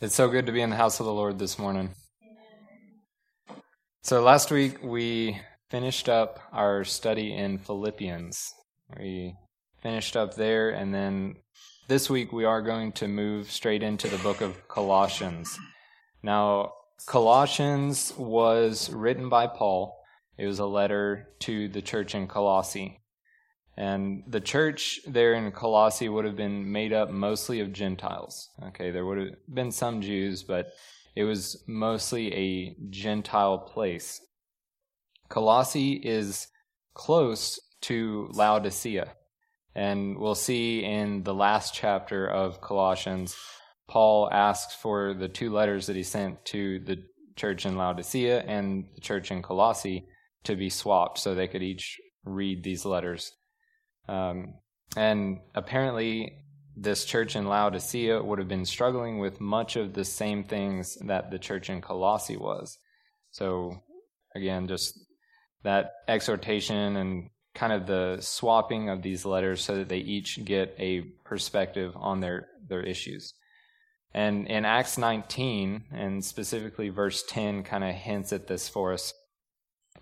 It's so good to be in the house of the Lord this morning. So, last week we finished up our study in Philippians. We finished up there, and then this week we are going to move straight into the book of Colossians. Now, Colossians was written by Paul, it was a letter to the church in Colossae. And the church there in Colossae would have been made up mostly of Gentiles. Okay, there would have been some Jews, but it was mostly a Gentile place. Colossae is close to Laodicea. And we'll see in the last chapter of Colossians, Paul asks for the two letters that he sent to the church in Laodicea and the church in Colossae to be swapped so they could each read these letters. Um, and apparently, this church in Laodicea would have been struggling with much of the same things that the church in Colossae was. So, again, just that exhortation and kind of the swapping of these letters so that they each get a perspective on their, their issues. And in Acts 19, and specifically verse 10, kind of hints at this for us.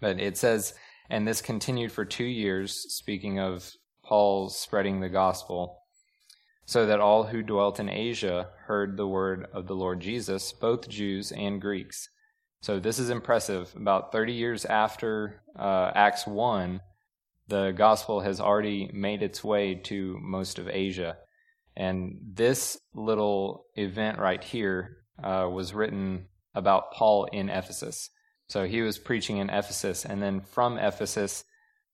But it says, and this continued for two years, speaking of Paul spreading the gospel, so that all who dwelt in Asia heard the word of the Lord Jesus, both Jews and Greeks. So this is impressive. About 30 years after uh, Acts 1, the gospel has already made its way to most of Asia. And this little event right here uh, was written about Paul in Ephesus. So he was preaching in Ephesus, and then from Ephesus,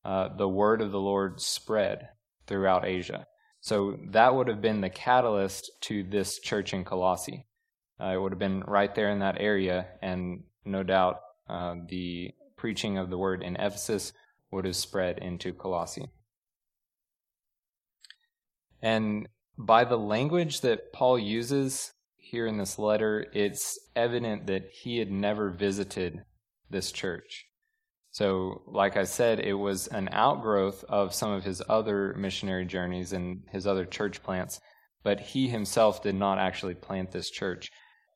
uh, the word of the Lord spread throughout Asia. So that would have been the catalyst to this church in Colossae. Uh, it would have been right there in that area, and no doubt uh, the preaching of the word in Ephesus would have spread into Colossae. And by the language that Paul uses here in this letter, it's evident that he had never visited this church. So, like I said, it was an outgrowth of some of his other missionary journeys and his other church plants, but he himself did not actually plant this church.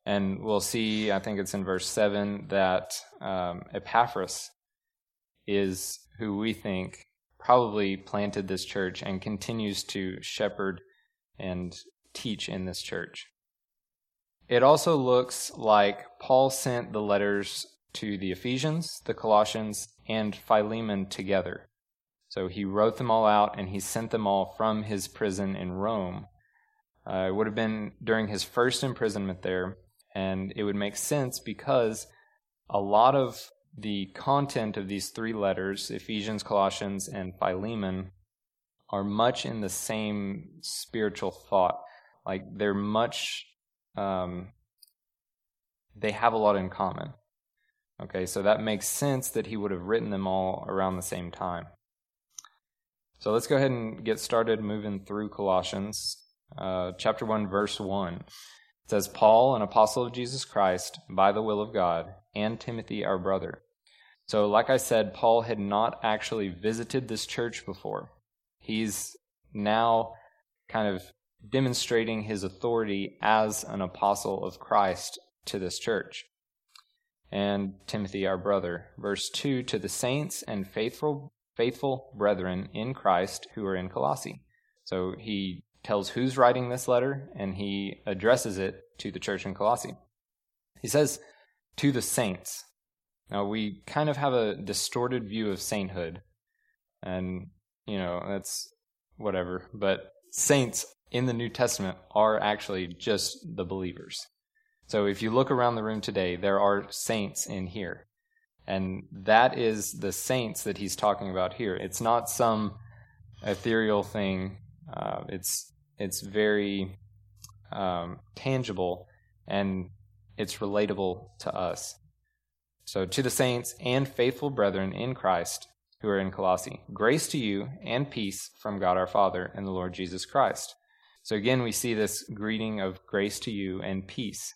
And we'll see, I think it's in verse 7, that um, Epaphras is who we think probably planted this church and continues to shepherd and teach in this church. It also looks like Paul sent the letters to the Ephesians, the Colossians, and Philemon together. So he wrote them all out and he sent them all from his prison in Rome. Uh, it would have been during his first imprisonment there, and it would make sense because a lot of the content of these three letters, Ephesians, Colossians, and Philemon, are much in the same spiritual thought. Like they're much, um, they have a lot in common. Okay, so that makes sense that he would have written them all around the same time. So let's go ahead and get started moving through Colossians. Uh, chapter 1, verse 1. It says, Paul, an apostle of Jesus Christ, by the will of God, and Timothy, our brother. So, like I said, Paul had not actually visited this church before. He's now kind of demonstrating his authority as an apostle of Christ to this church and Timothy our brother. Verse 2 to the saints and faithful faithful brethren in Christ who are in Colossae. So he tells who's writing this letter and he addresses it to the church in Colossae. He says to the saints. Now we kind of have a distorted view of sainthood and you know that's whatever, but saints in the New Testament are actually just the believers. So if you look around the room today, there are saints in here. And that is the saints that he's talking about here. It's not some ethereal thing. Uh, it's it's very um, tangible and it's relatable to us. So to the saints and faithful brethren in Christ who are in Colossae, grace to you and peace from God our Father and the Lord Jesus Christ. So again, we see this greeting of grace to you and peace.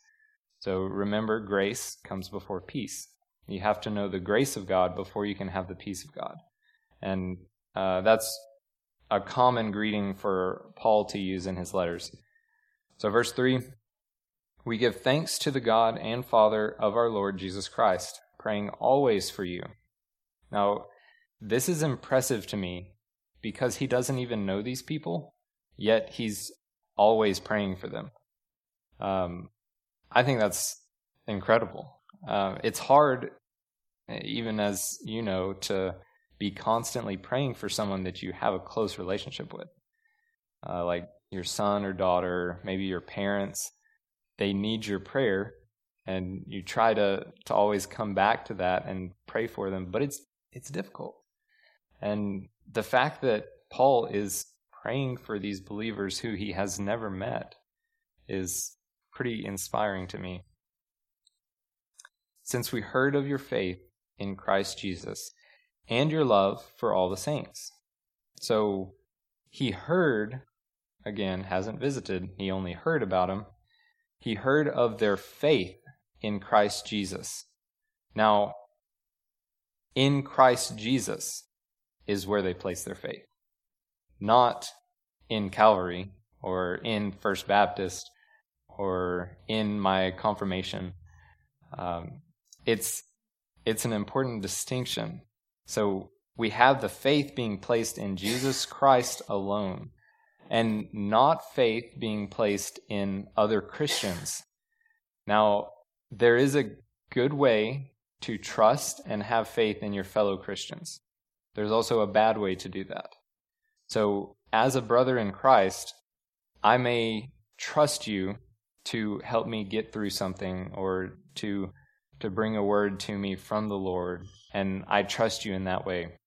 So remember, grace comes before peace. You have to know the grace of God before you can have the peace of God. And uh, that's a common greeting for Paul to use in his letters. So, verse 3 We give thanks to the God and Father of our Lord Jesus Christ, praying always for you. Now, this is impressive to me because he doesn't even know these people, yet he's always praying for them. Um, I think that's incredible. Uh, it's hard, even as you know, to be constantly praying for someone that you have a close relationship with, uh, like your son or daughter, maybe your parents. They need your prayer, and you try to to always come back to that and pray for them, but it's it's difficult. And the fact that Paul is praying for these believers who he has never met is pretty inspiring to me. Since we heard of your faith in Christ Jesus and your love for all the saints. So he heard, again, hasn't visited, he only heard about them. He heard of their faith in Christ Jesus. Now, in Christ Jesus is where they place their faith, not in Calvary or in First Baptist or in my confirmation. Um, it's it's an important distinction. So we have the faith being placed in Jesus Christ alone, and not faith being placed in other Christians. Now, there is a good way to trust and have faith in your fellow Christians. There's also a bad way to do that. So, as a brother in Christ, I may trust you to help me get through something or to to bring a word to me from the Lord, and I trust you in that way.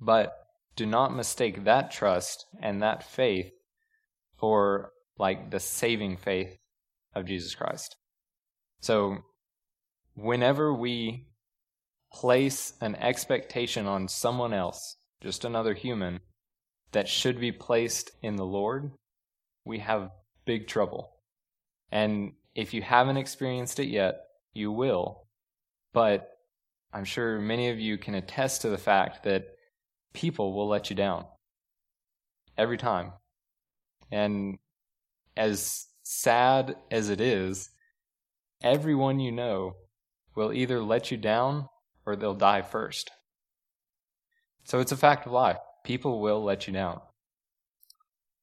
But do not mistake that trust and that faith for like the saving faith of Jesus Christ. So whenever we place an expectation on someone else, just another human, that should be placed in the Lord, we have big trouble. And if you haven't experienced it yet, you will. But I'm sure many of you can attest to the fact that people will let you down every time. And as sad as it is, everyone you know will either let you down or they'll die first. So it's a fact of life. People will let you down.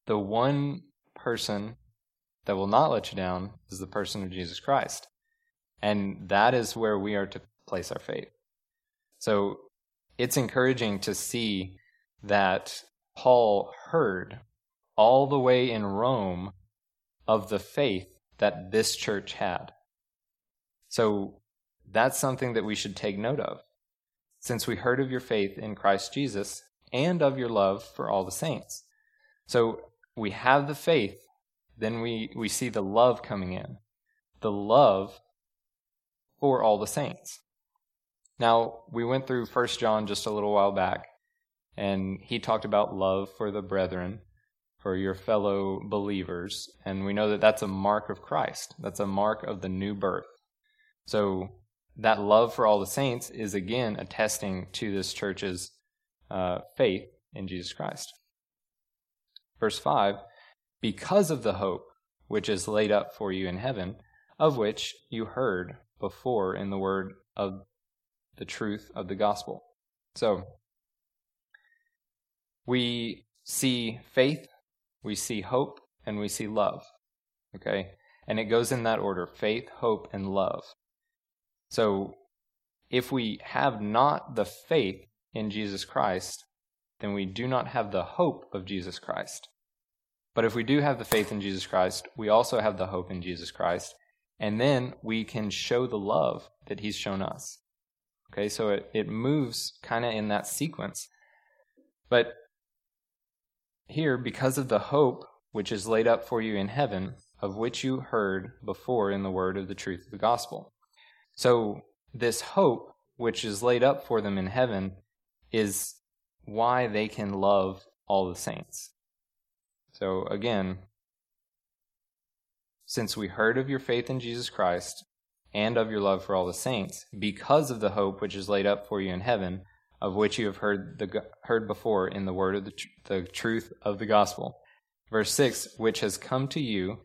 The one person that will not let you down is the person of Jesus Christ. And that is where we are to place our faith. So it's encouraging to see that Paul heard all the way in Rome of the faith that this church had. So that's something that we should take note of. Since we heard of your faith in Christ Jesus and of your love for all the saints. So we have the faith, then we, we see the love coming in. The love for all the saints. Now, we went through First John just a little while back, and he talked about love for the brethren, for your fellow believers, and we know that that's a mark of Christ. That's a mark of the new birth. So that love for all the saints is again attesting to this church's uh, faith in Jesus Christ. Verse 5 Because of the hope which is laid up for you in heaven, of which you heard before in the word of the truth of the gospel. So, we see faith, we see hope, and we see love. Okay? And it goes in that order faith, hope, and love. So, if we have not the faith in Jesus Christ, then we do not have the hope of Jesus Christ. But if we do have the faith in Jesus Christ, we also have the hope in Jesus Christ, and then we can show the love that He's shown us. Okay, so it, it moves kind of in that sequence. But here, because of the hope which is laid up for you in heaven, of which you heard before in the word of the truth of the gospel. So, this hope which is laid up for them in heaven is why they can love all the saints. So, again, since we heard of your faith in Jesus Christ and of your love for all the saints, because of the hope which is laid up for you in heaven, of which you have heard the heard before in the word of the, tr- the truth of the gospel. Verse 6, which has come to you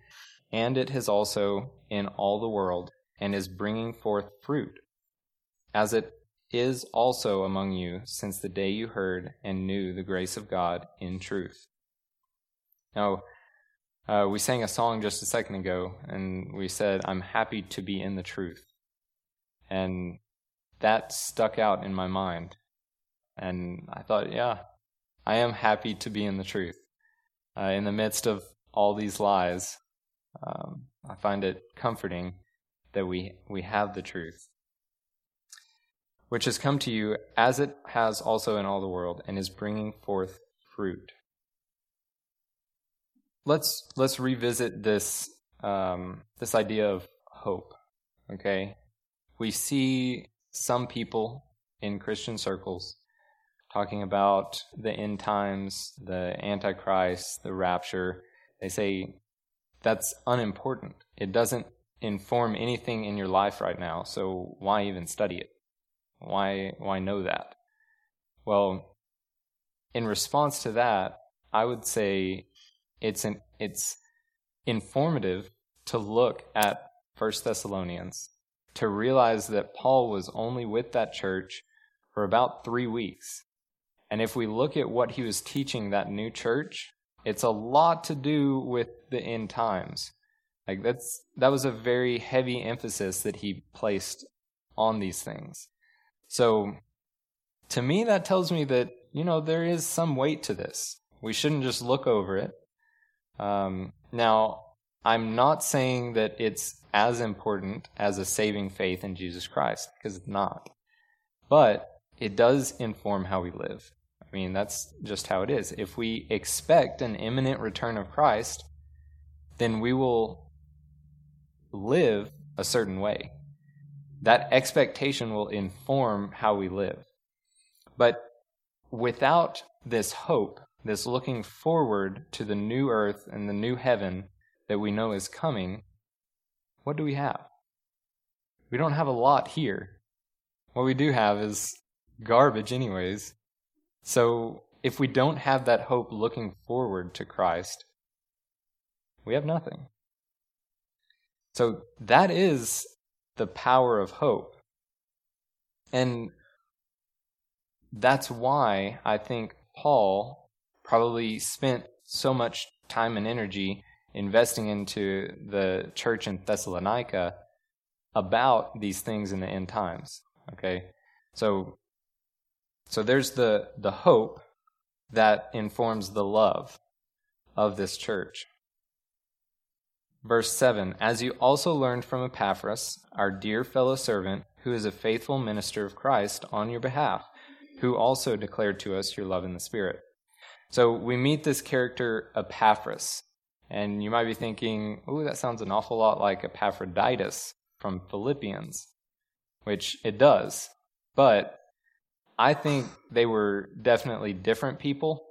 and it has also in all the world, and is bringing forth fruit, as it is also among you since the day you heard and knew the grace of God in truth. Now, uh, we sang a song just a second ago, and we said, I'm happy to be in the truth. And that stuck out in my mind. And I thought, yeah, I am happy to be in the truth. Uh, in the midst of all these lies, um, I find it comforting that we, we have the truth, which has come to you as it has also in all the world and is bringing forth fruit let's let's revisit this um, this idea of hope. Okay, we see some people in Christian circles talking about the end times, the Antichrist, the rapture. They say that's unimportant. It doesn't inform anything in your life right now. So why even study it? Why why know that? Well, in response to that, I would say it's an, it's informative to look at First Thessalonians to realize that Paul was only with that church for about three weeks. And if we look at what he was teaching that new church, it's a lot to do with the end times. Like that's that was a very heavy emphasis that he placed on these things. So to me that tells me that, you know, there is some weight to this. We shouldn't just look over it. Um, now, I'm not saying that it's as important as a saving faith in Jesus Christ, because it's not. But it does inform how we live. I mean, that's just how it is. If we expect an imminent return of Christ, then we will live a certain way. That expectation will inform how we live. But without this hope, this looking forward to the new earth and the new heaven that we know is coming, what do we have? We don't have a lot here. What we do have is garbage, anyways. So if we don't have that hope looking forward to Christ, we have nothing. So that is the power of hope. And that's why I think Paul probably spent so much time and energy investing into the church in Thessalonica about these things in the end times. Okay? So so there's the the hope that informs the love of this church. Verse 7 As you also learned from Epaphras, our dear fellow servant, who is a faithful minister of Christ on your behalf, who also declared to us your love in the Spirit. So we meet this character Epaphras, and you might be thinking, "Ooh, that sounds an awful lot like Epaphroditus from Philippians," which it does. But I think they were definitely different people.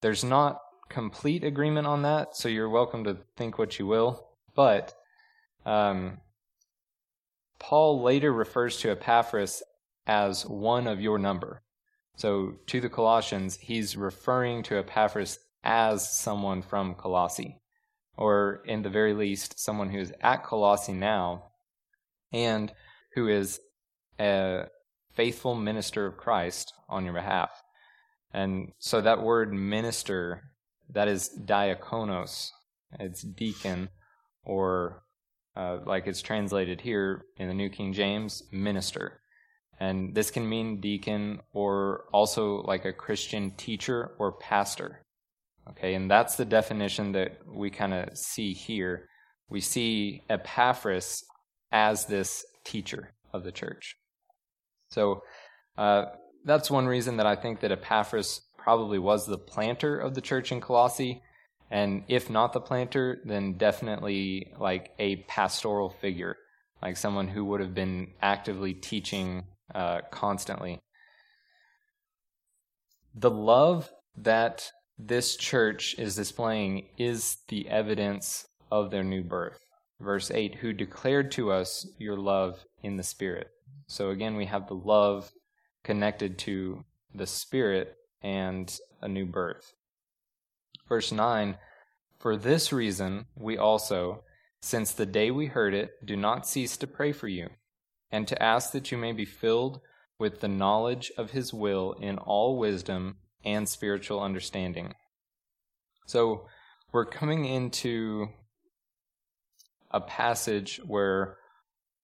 There's not complete agreement on that, so you're welcome to think what you will. But um, Paul later refers to Epaphras as one of your number. So to the Colossians, he's referring to Epaphras as someone from Colossae, or in the very least, someone who is at Colossae now and who is a faithful minister of Christ on your behalf. And so that word minister, that is diakonos, it's deacon, or uh, like it's translated here in the New King James, minister. And this can mean deacon or also like a Christian teacher or pastor. Okay, and that's the definition that we kind of see here. We see Epaphras as this teacher of the church. So uh, that's one reason that I think that Epaphras probably was the planter of the church in Colossae. And if not the planter, then definitely like a pastoral figure, like someone who would have been actively teaching uh, constantly. The love that this church is displaying is the evidence of their new birth. Verse 8, who declared to us your love in the Spirit. So again, we have the love connected to the Spirit and a new birth. Verse 9, for this reason we also, since the day we heard it, do not cease to pray for you, and to ask that you may be filled with the knowledge of his will in all wisdom and spiritual understanding. So, we're coming into a passage where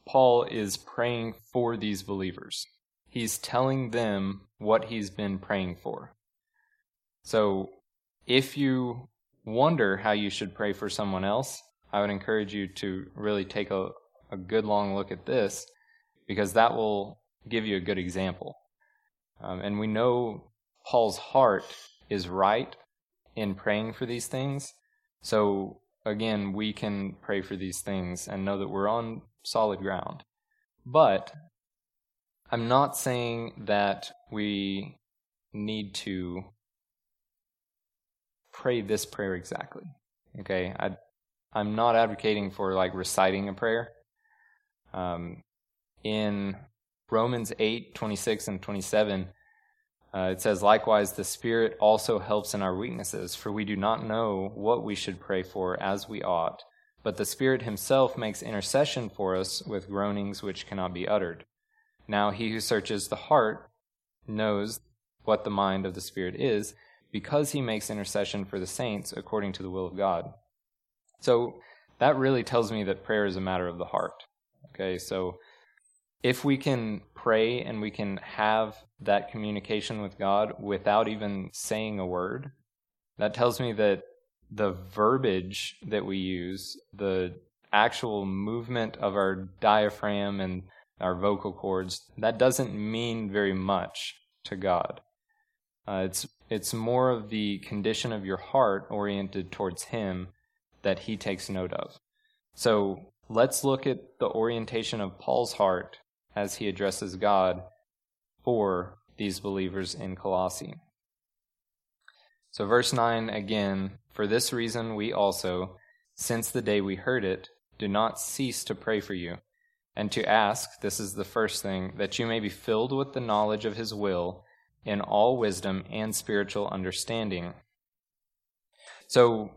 Paul is praying for these believers. He's telling them what he's been praying for. So, if you wonder how you should pray for someone else, I would encourage you to really take a, a good long look at this because that will give you a good example. Um, and we know Paul's heart is right in praying for these things. So, again, we can pray for these things and know that we're on solid ground. But I'm not saying that we need to pray this prayer exactly. Okay, I I'm not advocating for like reciting a prayer. Um, in Romans 8, 26 and 27, uh, it says, Likewise, the Spirit also helps in our weaknesses, for we do not know what we should pray for as we ought. But the Spirit Himself makes intercession for us with groanings which cannot be uttered. Now, He who searches the heart knows what the mind of the Spirit is, because He makes intercession for the saints according to the will of God. So that really tells me that prayer is a matter of the heart. Okay, so if we can pray and we can have that communication with God without even saying a word, that tells me that the verbiage that we use, the actual movement of our diaphragm and our vocal cords, that doesn't mean very much to God. Uh, it's it's more of the condition of your heart oriented towards Him that he takes note of. So let's look at the orientation of Paul's heart as he addresses God for these believers in Colossae. So, verse 9 again, for this reason we also, since the day we heard it, do not cease to pray for you, and to ask, this is the first thing, that you may be filled with the knowledge of his will in all wisdom and spiritual understanding. So,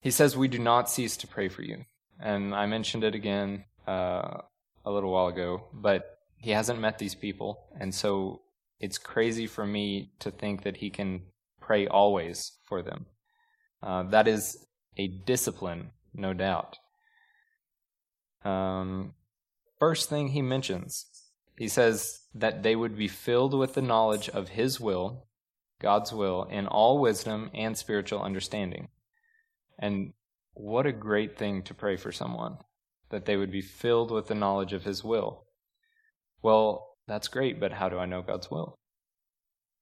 he says, We do not cease to pray for you. And I mentioned it again uh, a little while ago, but he hasn't met these people. And so it's crazy for me to think that he can pray always for them. Uh, that is a discipline, no doubt. Um, first thing he mentions, he says that they would be filled with the knowledge of his will, God's will, in all wisdom and spiritual understanding. And what a great thing to pray for someone, that they would be filled with the knowledge of His will. Well, that's great, but how do I know God's will?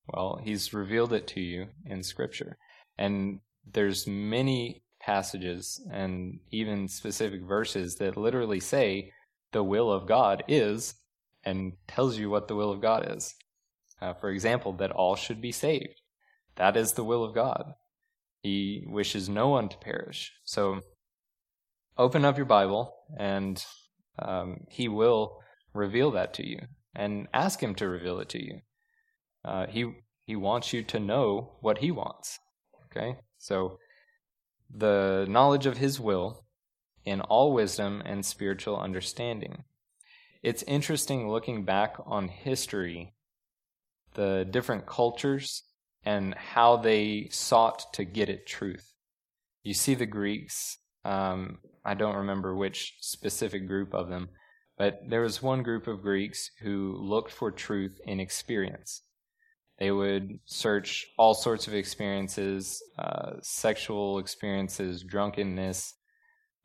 Well, He's revealed it to you in Scripture. And there's many passages and even specific verses that literally say the will of God is and tells you what the will of God is. Uh, for example, that all should be saved. That is the will of God. He wishes no one to perish. So open up your Bible and um, He will reveal that to you and ask Him to reveal it to you. Uh, he, he wants you to know what He wants. Okay? So the knowledge of His will in all wisdom and spiritual understanding. It's interesting looking back on history, the different cultures and how they sought to get at truth. You see the Greeks, um, I don't remember which specific group of them, but there was one group of Greeks who looked for truth in experience. They would search all sorts of experiences, uh, sexual experiences, drunkenness,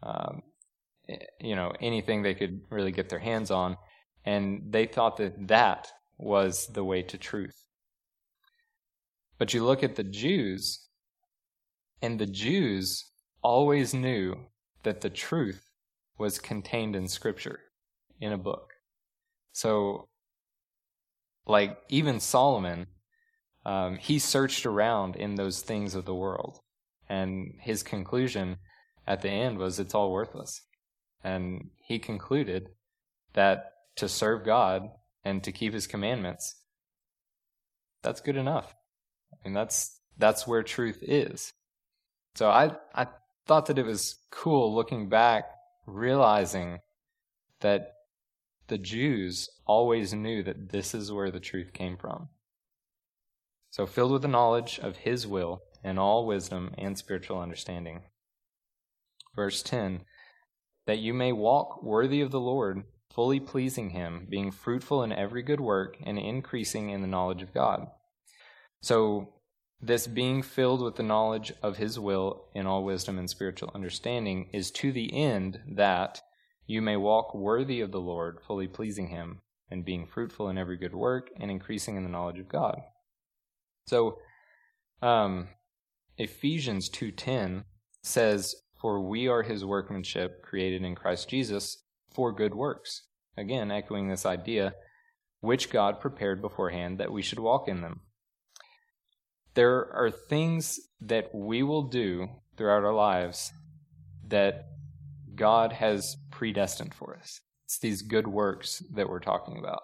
um, you know, anything they could really get their hands on. And they thought that that was the way to truth. But you look at the Jews, and the Jews always knew that the truth was contained in Scripture, in a book. So, like, even Solomon, um, he searched around in those things of the world. And his conclusion at the end was it's all worthless. And he concluded that to serve God and to keep his commandments, that's good enough. I mean, that's that's where truth is. So I I thought that it was cool looking back realizing that the Jews always knew that this is where the truth came from. So, filled with the knowledge of His will and all wisdom and spiritual understanding. Verse 10 That you may walk worthy of the Lord, fully pleasing Him, being fruitful in every good work, and increasing in the knowledge of God. So, this being filled with the knowledge of His will in all wisdom and spiritual understanding is to the end that you may walk worthy of the Lord, fully pleasing Him, and being fruitful in every good work, and increasing in the knowledge of God. So, um, Ephesians 2:10 says, "For we are his workmanship, created in Christ Jesus for good works." Again, echoing this idea, which God prepared beforehand that we should walk in them. There are things that we will do throughout our lives that God has predestined for us. It's these good works that we're talking about.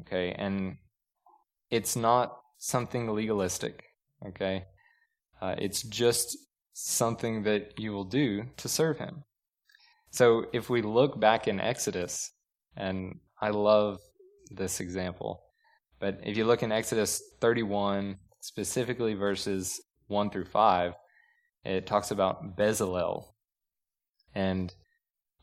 Okay, and it's not something legalistic. Okay, uh, it's just something that you will do to serve him. So if we look back in Exodus, and I love this example, but if you look in Exodus 31, specifically verses 1 through 5, it talks about Bezalel. And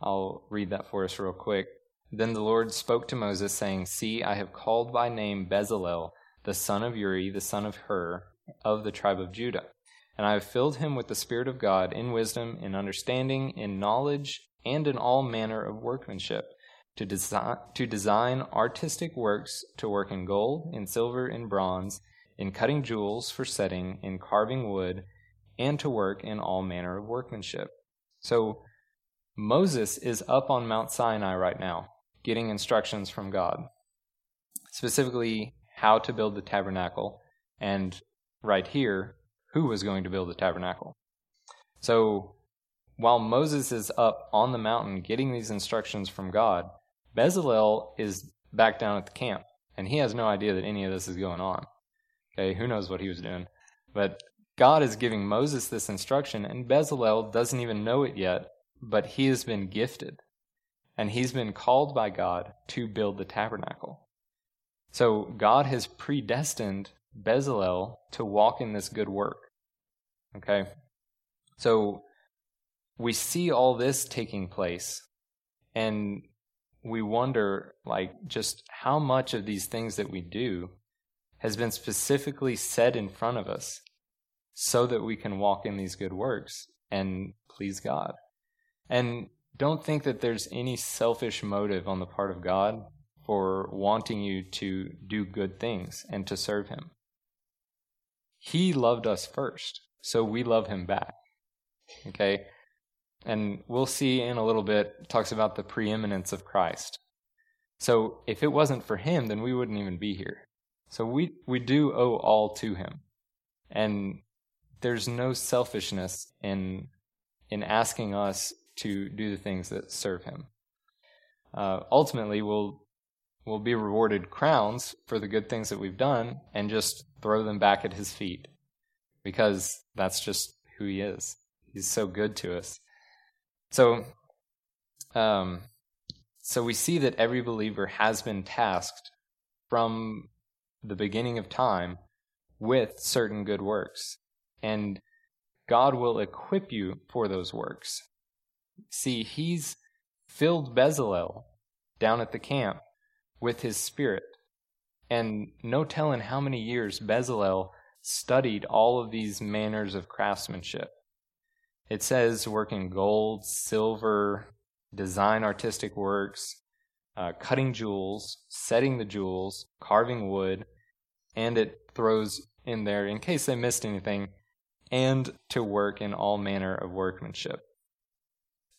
I'll read that for us real quick. Then the Lord spoke to Moses, saying, See, I have called by name Bezalel, the son of Uri, the son of Hur, of the tribe of Judah and I have filled him with the Spirit of God in wisdom, in understanding, in knowledge, and in all manner of workmanship, to design, to design artistic works, to work in gold, in silver, in bronze, in cutting jewels for setting, in carving wood, and to work in all manner of workmanship. So Moses is up on Mount Sinai right now, getting instructions from God, specifically how to build the tabernacle, and right here, who was going to build the tabernacle. So while Moses is up on the mountain getting these instructions from God, Bezalel is back down at the camp, and he has no idea that any of this is going on. Okay, who knows what he was doing? But God is giving Moses this instruction, and Bezalel doesn't even know it yet, but he has been gifted, and he's been called by God to build the tabernacle. So God has predestined Bezalel to walk in this good work. Okay? So we see all this taking place and we wonder like just how much of these things that we do has been specifically said in front of us so that we can walk in these good works and please God. And don't think that there's any selfish motive on the part of God for wanting you to do good things and to serve Him. He loved us first, so we love him back. Okay? And we'll see in a little bit, talks about the preeminence of Christ. So if it wasn't for him, then we wouldn't even be here. So we, we do owe all to him. And there's no selfishness in, in asking us to do the things that serve him. Uh, ultimately, we'll, we'll be rewarded crowns for the good things that we've done and just throw them back at his feet because that's just who he is. He's so good to us. So, um, so we see that every believer has been tasked from the beginning of time with certain good works. And God will equip you for those works. See, he's filled Bezalel down at the camp with his spirit. And no telling how many years Bezalel studied all of these manners of craftsmanship. It says work in gold, silver, design artistic works, uh, cutting jewels, setting the jewels, carving wood, and it throws in there, in case I missed anything, and to work in all manner of workmanship.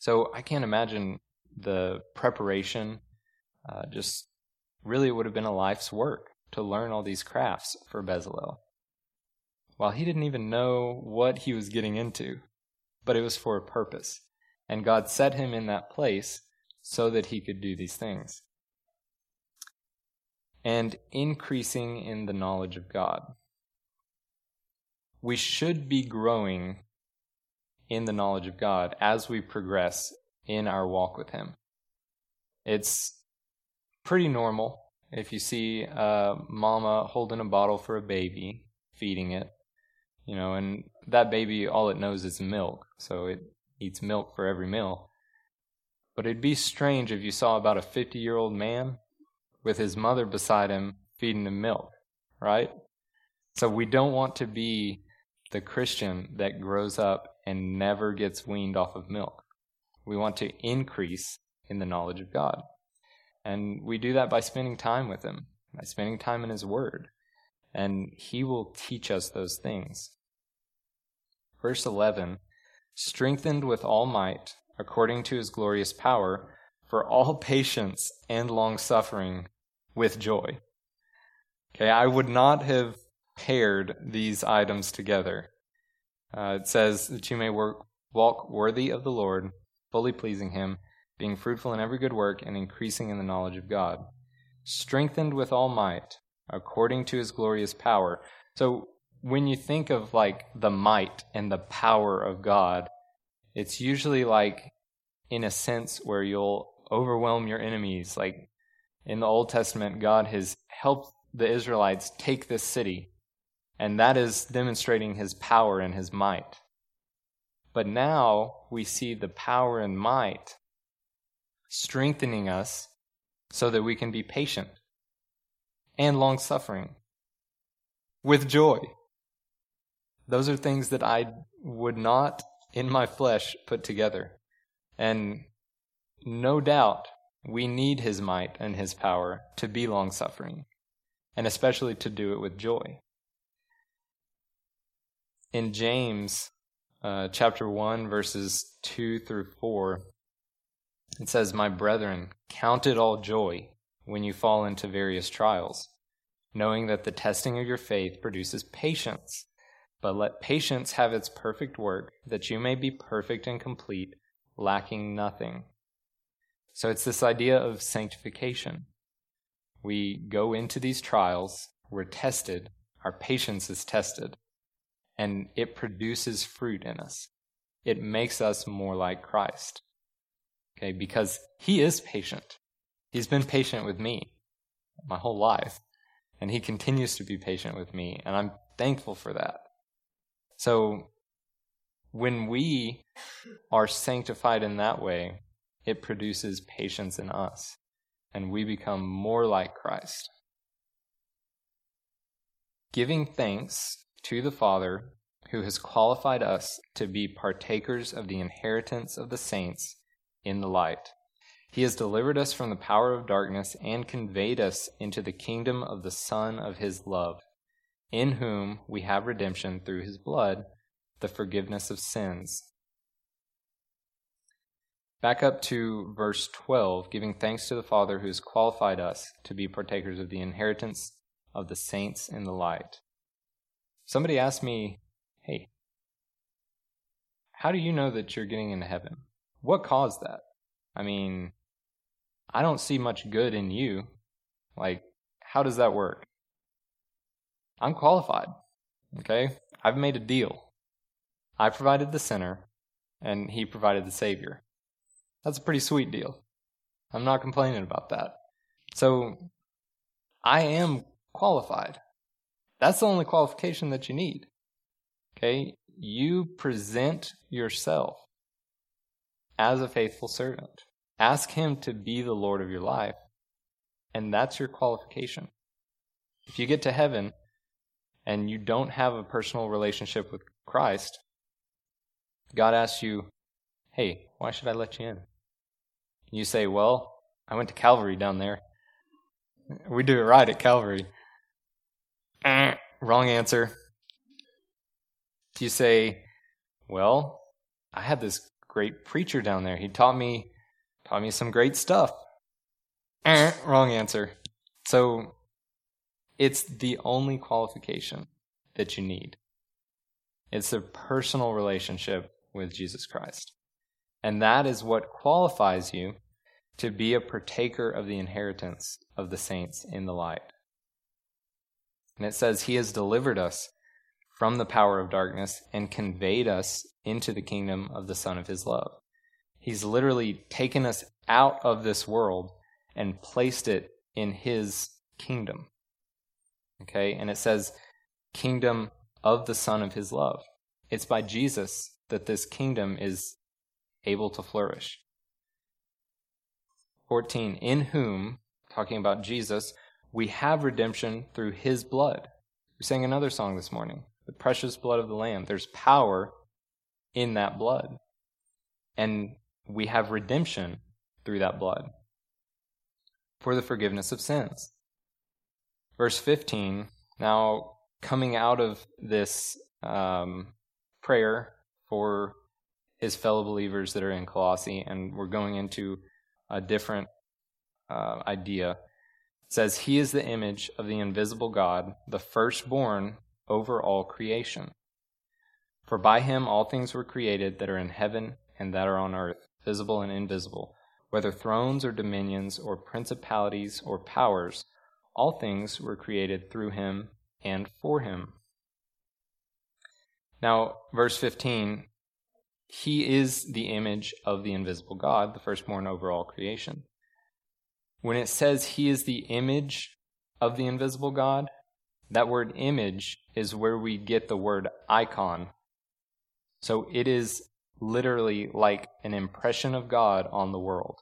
So I can't imagine the preparation. Uh, just really, it would have been a life's work to learn all these crafts for Bezalel while he didn't even know what he was getting into, but it was for a purpose. And God set him in that place so that he could do these things. And increasing in the knowledge of God. We should be growing in the knowledge of God as we progress in our walk with Him. It's pretty normal if you see a mama holding a bottle for a baby, feeding it, you know, and that baby, all it knows is milk, so it eats milk for every meal. But it'd be strange if you saw about a 50 year old man with his mother beside him feeding him milk, right? So we don't want to be the Christian that grows up and never gets weaned off of milk. We want to increase in the knowledge of God. And we do that by spending time with Him, by spending time in His Word. And He will teach us those things. Verse 11 strengthened with all might, according to His glorious power, for all patience and long suffering with joy. Okay, I would not have paired these items together. Uh, it says that you may work, walk worthy of the Lord, fully pleasing Him, being fruitful in every good work and increasing in the knowledge of God, strengthened with all might, according to His glorious power. So when you think of like the might and the power of God, it's usually like in a sense where you'll overwhelm your enemies. Like in the Old Testament, God has helped the Israelites take this city and that is demonstrating his power and his might. But now we see the power and might strengthening us so that we can be patient and long suffering with joy. Those are things that I would not in my flesh put together. And no doubt we need his might and his power to be long suffering, and especially to do it with joy in James uh, chapter 1, verses 2 through 4, it says, My brethren, count it all joy when you fall into various trials, knowing that the testing of your faith produces patience. But let patience have its perfect work, that you may be perfect and complete, lacking nothing. So it's this idea of sanctification. We go into these trials, we're tested, our patience is tested and it produces fruit in us. It makes us more like Christ. Okay, because he is patient. He's been patient with me my whole life, and he continues to be patient with me, and I'm thankful for that. So, when we are sanctified in that way, it produces patience in us, and we become more like Christ. Giving thanks to the Father who has qualified us to be partakers of the inheritance of the saints in the light. He has delivered us from the power of darkness and conveyed us into the kingdom of the Son of his love, in whom we have redemption through his blood, the forgiveness of sins. Back up to verse 12, giving thanks to the Father who has qualified us to be partakers of the inheritance of the saints in the light. Somebody asked me, hey, how do you know that you're getting into heaven? What caused that? I mean, I don't see much good in you. Like, how does that work? I'm qualified. Okay? I've made a deal. I provided the sinner, and he provided the Savior. That's a pretty sweet deal. I'm not complaining about that. So, I am qualified. That's the only qualification that you need. Okay? You present yourself as a faithful servant. Ask Him to be the Lord of your life, and that's your qualification. If you get to heaven and you don't have a personal relationship with Christ, God asks you, Hey, why should I let you in? You say, Well, I went to Calvary down there. We do it right at Calvary. Wrong answer. You say, well, I had this great preacher down there. He taught me taught me some great stuff. wrong answer. So it's the only qualification that you need. It's a personal relationship with Jesus Christ. And that is what qualifies you to be a partaker of the inheritance of the saints in the light. And it says, He has delivered us from the power of darkness and conveyed us into the kingdom of the Son of His love, He's literally taken us out of this world and placed it in his kingdom. Okay, and it says, kingdom of the Son of his love. It's by Jesus that this kingdom is able to flourish. 14, in whom, talking about Jesus, we have redemption through his blood. We sang another song this morning, the precious blood of the Lamb. There's power in that blood. And we have redemption through that blood for the forgiveness of sins. Verse 15, now coming out of this um, prayer for his fellow believers that are in Colossae, and we're going into a different uh, idea. It says, He is the image of the invisible God, the firstborn over all creation. For by him all things were created that are in heaven and that are on earth, visible and invisible, whether thrones or dominions or principalities or powers, all things were created through him and for him. Now, verse 15 he is the image of the invisible God, the firstborn over all creation. When it says he is the image of the invisible God, that word image is where we get the word icon. So it is literally like an impression of God on the world.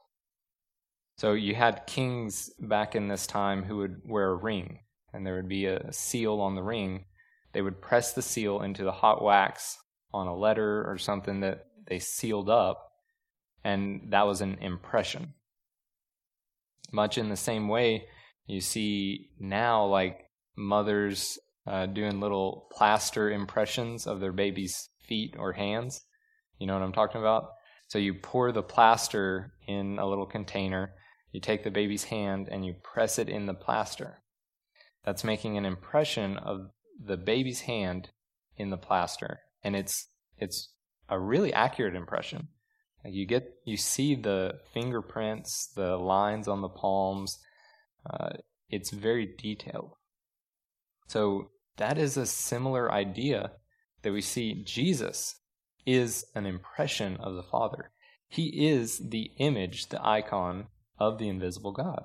So you had kings back in this time who would wear a ring, and there would be a seal on the ring. They would press the seal into the hot wax on a letter or something that they sealed up, and that was an impression. Much in the same way, you see now like mothers uh, doing little plaster impressions of their baby's feet or hands. You know what I'm talking about? So you pour the plaster in a little container, you take the baby's hand, and you press it in the plaster. That's making an impression of the baby's hand in the plaster and it's it's a really accurate impression. You get you see the fingerprints, the lines on the palms. Uh, it's very detailed. So that is a similar idea that we see Jesus is an impression of the Father. He is the image, the icon of the invisible God.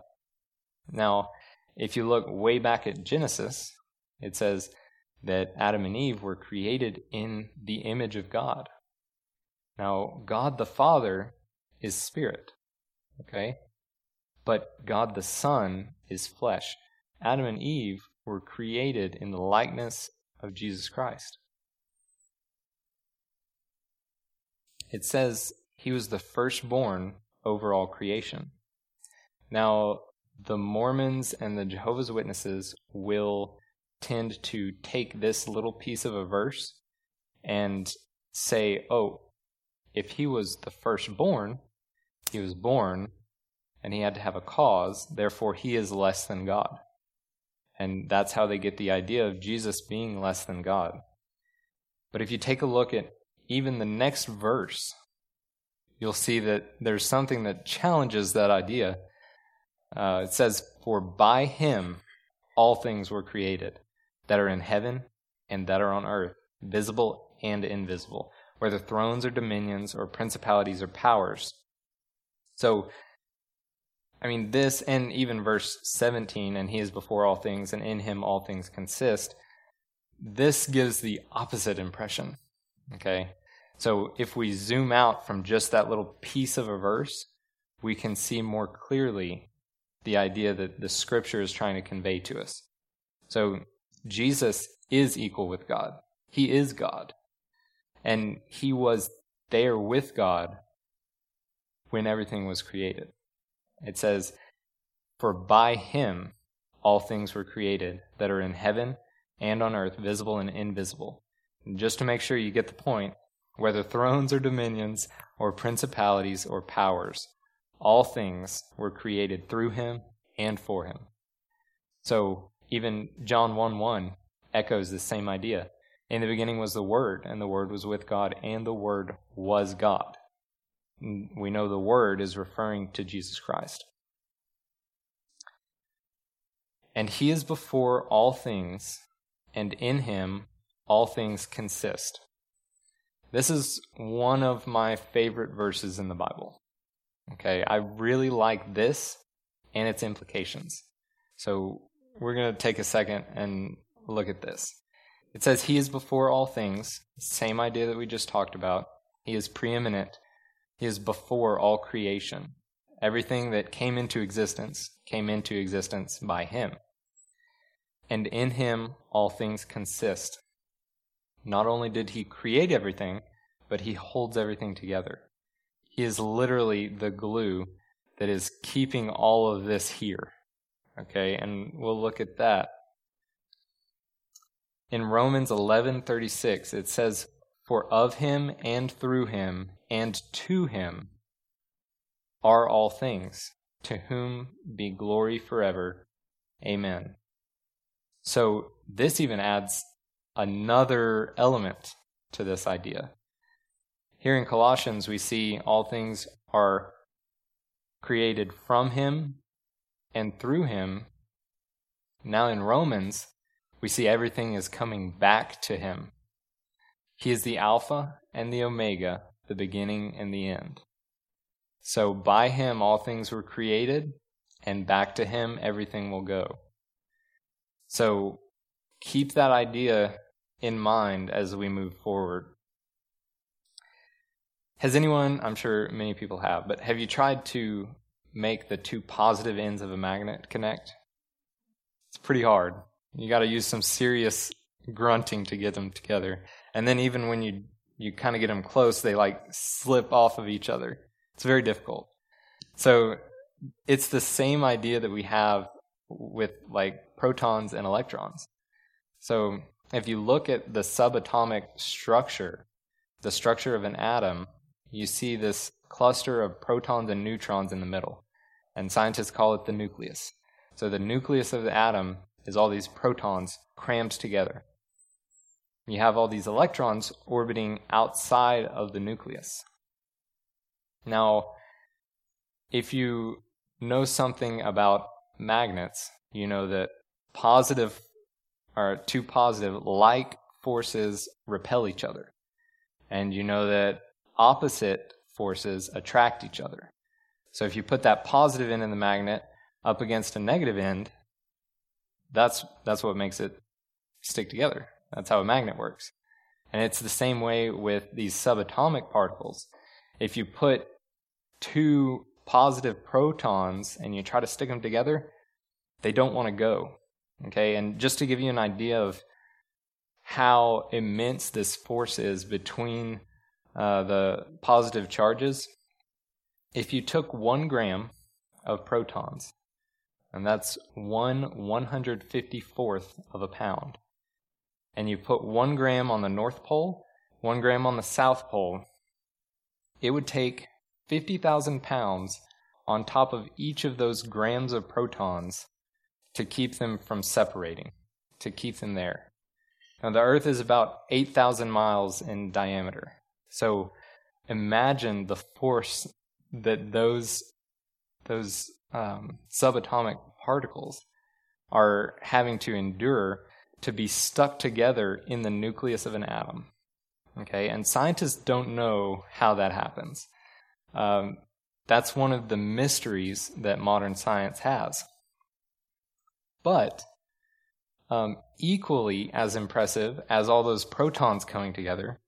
Now, if you look way back at Genesis, it says, that Adam and Eve were created in the image of God. Now, God the Father is spirit, okay? But God the Son is flesh. Adam and Eve were created in the likeness of Jesus Christ. It says he was the firstborn over all creation. Now, the Mormons and the Jehovah's Witnesses will tend to take this little piece of a verse and say, oh, if he was the firstborn, he was born and he had to have a cause, therefore he is less than God. And that's how they get the idea of Jesus being less than God. But if you take a look at even the next verse, you'll see that there's something that challenges that idea. Uh, it says, For by him all things were created, that are in heaven and that are on earth, visible and invisible, whether thrones or dominions or principalities or powers. So, I mean, this and even verse 17, and he is before all things, and in him all things consist, this gives the opposite impression. Okay? So, if we zoom out from just that little piece of a verse, we can see more clearly the idea that the scripture is trying to convey to us. So, Jesus is equal with God. He is God. And he was there with God when everything was created. It says, For by him all things were created that are in heaven and on earth, visible and invisible. And just to make sure you get the point, whether thrones or dominions or principalities or powers, all things were created through him and for him. So even John 1 1 echoes the same idea. In the beginning was the Word, and the Word was with God, and the Word was God. Mm, we know the Word is referring to Jesus Christ. And He is before all things, and in Him all things consist. This is one of my favorite verses in the Bible. Okay, I really like this and its implications. So we're going to take a second and look at this. It says, He is before all things, same idea that we just talked about. He is preeminent. He is before all creation. Everything that came into existence came into existence by Him. And in Him all things consist. Not only did He create everything, but He holds everything together. Is literally the glue that is keeping all of this here. Okay, and we'll look at that. In Romans 11:36 it says for of him and through him and to him are all things to whom be glory forever. Amen. So this even adds another element to this idea. Here in Colossians, we see all things are created from him and through him. Now in Romans, we see everything is coming back to him. He is the Alpha and the Omega, the beginning and the end. So by him all things were created, and back to him everything will go. So keep that idea in mind as we move forward. Has anyone, I'm sure many people have, but have you tried to make the two positive ends of a magnet connect? It's pretty hard. You got to use some serious grunting to get them together. And then even when you you kind of get them close, they like slip off of each other. It's very difficult. So it's the same idea that we have with like protons and electrons. So if you look at the subatomic structure, the structure of an atom, you see this cluster of protons and neutrons in the middle. And scientists call it the nucleus. So the nucleus of the atom is all these protons crammed together. You have all these electrons orbiting outside of the nucleus. Now, if you know something about magnets, you know that positive or two positive like forces repel each other. And you know that opposite forces attract each other. So if you put that positive end in the magnet up against a negative end, that's that's what makes it stick together. That's how a magnet works. And it's the same way with these subatomic particles. If you put two positive protons and you try to stick them together, they don't want to go. Okay, and just to give you an idea of how immense this force is between uh, the positive charges, if you took one gram of protons, and that's one 154th of a pound, and you put one gram on the North Pole, one gram on the South Pole, it would take 50,000 pounds on top of each of those grams of protons to keep them from separating, to keep them there. Now, the Earth is about 8,000 miles in diameter. So imagine the force that those those um, subatomic particles are having to endure to be stuck together in the nucleus of an atom. Okay, and scientists don't know how that happens. Um, that's one of the mysteries that modern science has. But um, equally as impressive as all those protons coming together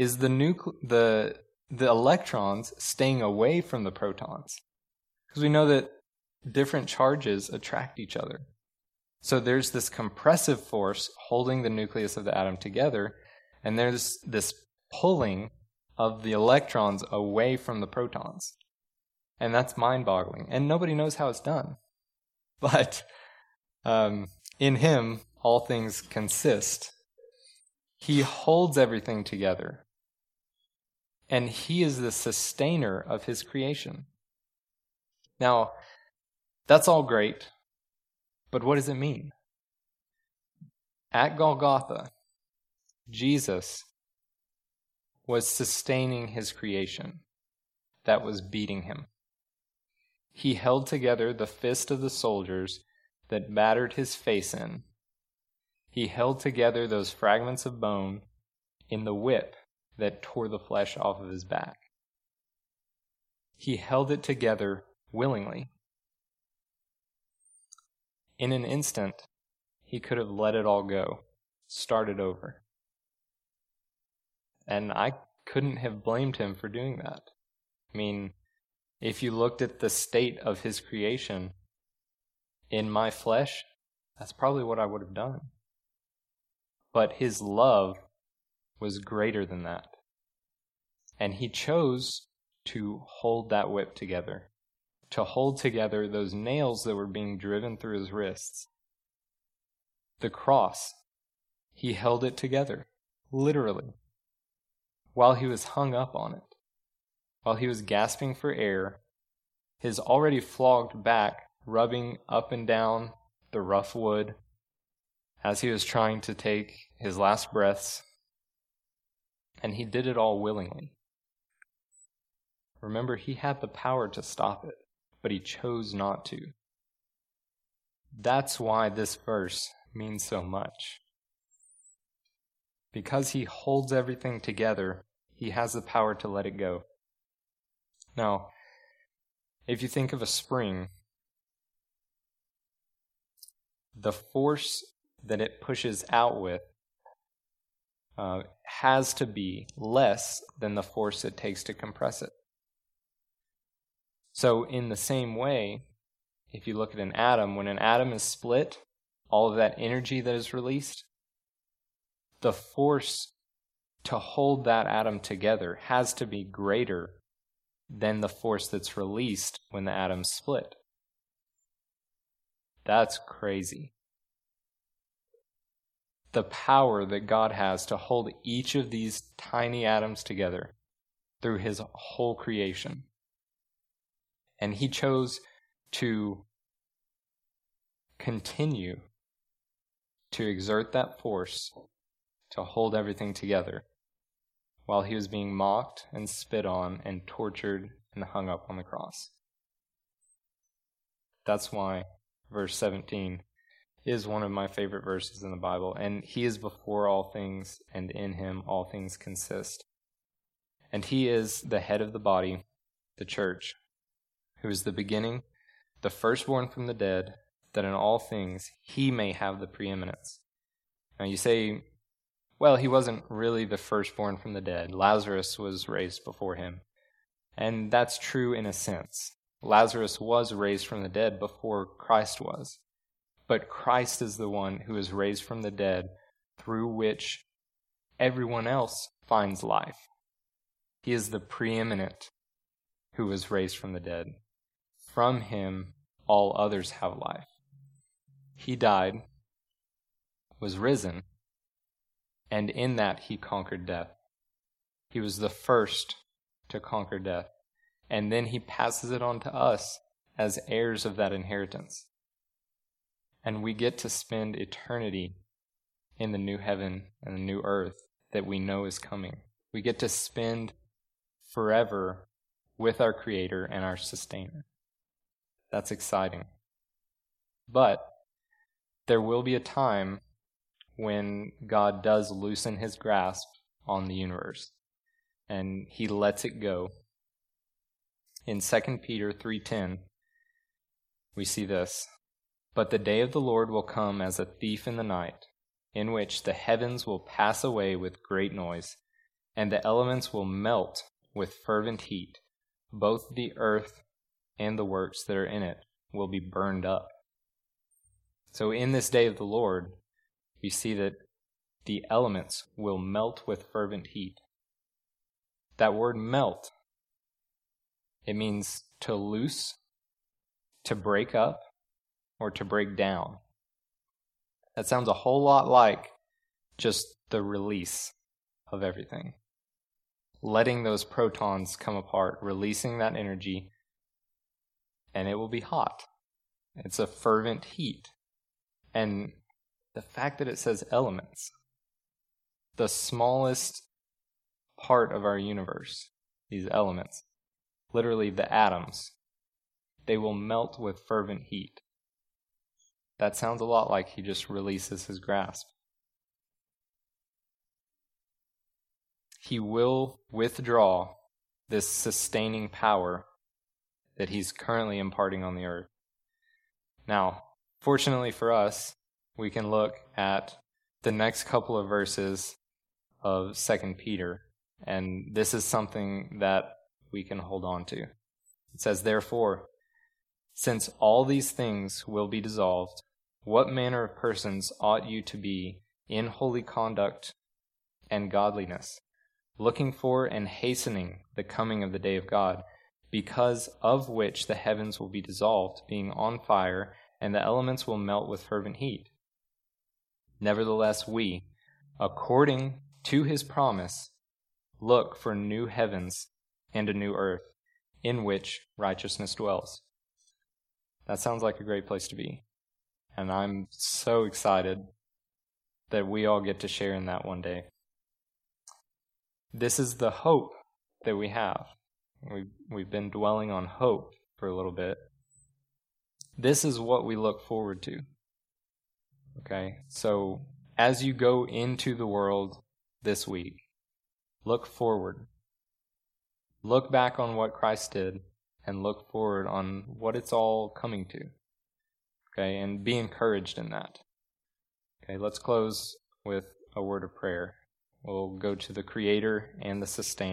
is the nucle- the the electrons staying away from the protons because we know that different charges attract each other. So there's this compressive force holding the nucleus of the atom together, and there's this pulling of the electrons away from the protons. And that's mind boggling. And nobody knows how it's done. But um, in Him, all things consist. He holds everything together and he is the sustainer of his creation. Now, that's all great, but what does it mean? At Golgotha, Jesus was sustaining his creation that was beating him. He held together the fist of the soldiers that battered his face in. He held together those fragments of bone in the whip that tore the flesh off of his back. He held it together willingly. In an instant, he could have let it all go, started over. And I couldn't have blamed him for doing that. I mean, if you looked at the state of his creation in my flesh, that's probably what I would have done. But his love was greater than that. And he chose to hold that whip together to hold together those nails that were being driven through his wrists. The cross, he held it together, literally, while he was hung up on it, while he was gasping for air, his already flogged back rubbing up and down the rough wood as he was trying to take his last breaths. And he did it all willingly. Remember, he had the power to stop it but he chose not to. That's why this verse means so much. Because he holds everything together, he has the power to let it go. Now, if you think of a spring, the force that it pushes out with uh, has to be less than the force it takes to compress it. So, in the same way, if you look at an atom, when an atom is split, all of that energy that is released, the force to hold that atom together has to be greater than the force that's released when the atom's split. That's crazy. The power that God has to hold each of these tiny atoms together through his whole creation and he chose to continue to exert that force to hold everything together while he was being mocked and spit on and tortured and hung up on the cross. That's why verse 17 is one of my favorite verses in the Bible. And he is before all things, and in him all things consist. And he is the head of the body, the church, who is the beginning, the firstborn from the dead, that in all things he may have the preeminence. Now you say, well, he wasn't really the firstborn from the dead. Lazarus was raised before him. And that's true in a sense. Lazarus was raised from the dead before Christ was. But Christ is the one who is raised from the dead through which everyone else finds life. He is the preeminent who was raised from the dead. From him all others have life. He died, was risen, and in that he conquered death. He was the first to conquer death, and then he passes it on to us as heirs of that inheritance. And we get to spend eternity in the new heaven and the new earth that we know is coming. We get to spend forever with our Creator and our Sustainer. That's exciting. But there will be a time when God does loosen his grasp on the universe and he lets it go. In 2 Peter 3:10 we see this, but the day of the Lord will come as a thief in the night, in which the heavens will pass away with great noise, and the elements will melt with fervent heat, both the earth and the works that are in it will be burned up. So in this day of the Lord, we see that the elements will melt with fervent heat. That word melt, it means to loose, to break up, or to break down. That sounds a whole lot like just the release of everything. Letting those protons come apart, releasing that energy and it will be hot. It's a fervent heat. And the fact that it says elements, the smallest part of our universe, these elements, literally the atoms, they will melt with fervent heat. That sounds a lot like he just releases his grasp. he will withdraw this sustaining power that he's currently imparting on the earth. Now, fortunately for us, we can look at the next couple of verses of 2 Peter, and this is something that we can hold on to. It says, Therefore, since all these things will be dissolved, what manner of persons ought you to be in holy conduct and godliness, looking for and hastening the coming of the day of God, because of which the heavens will be dissolved, being on fire, and the elements will melt with fervent heat? Nevertheless, we, according to his promise, look for new heavens and a new earth, in which righteousness dwells. That sounds like a great place to be. And I'm so excited that we all get to share in that one day. This is the hope that we have. We've, we've been dwelling on hope for a little bit. This is what we look forward to. Okay? So, as you go into the world this week, look forward. Look back on what Christ did and look forward on what it's all coming to. Okay? And be encouraged in that. Okay, let's close with a word of prayer. We'll go to the Creator and the Sustainer.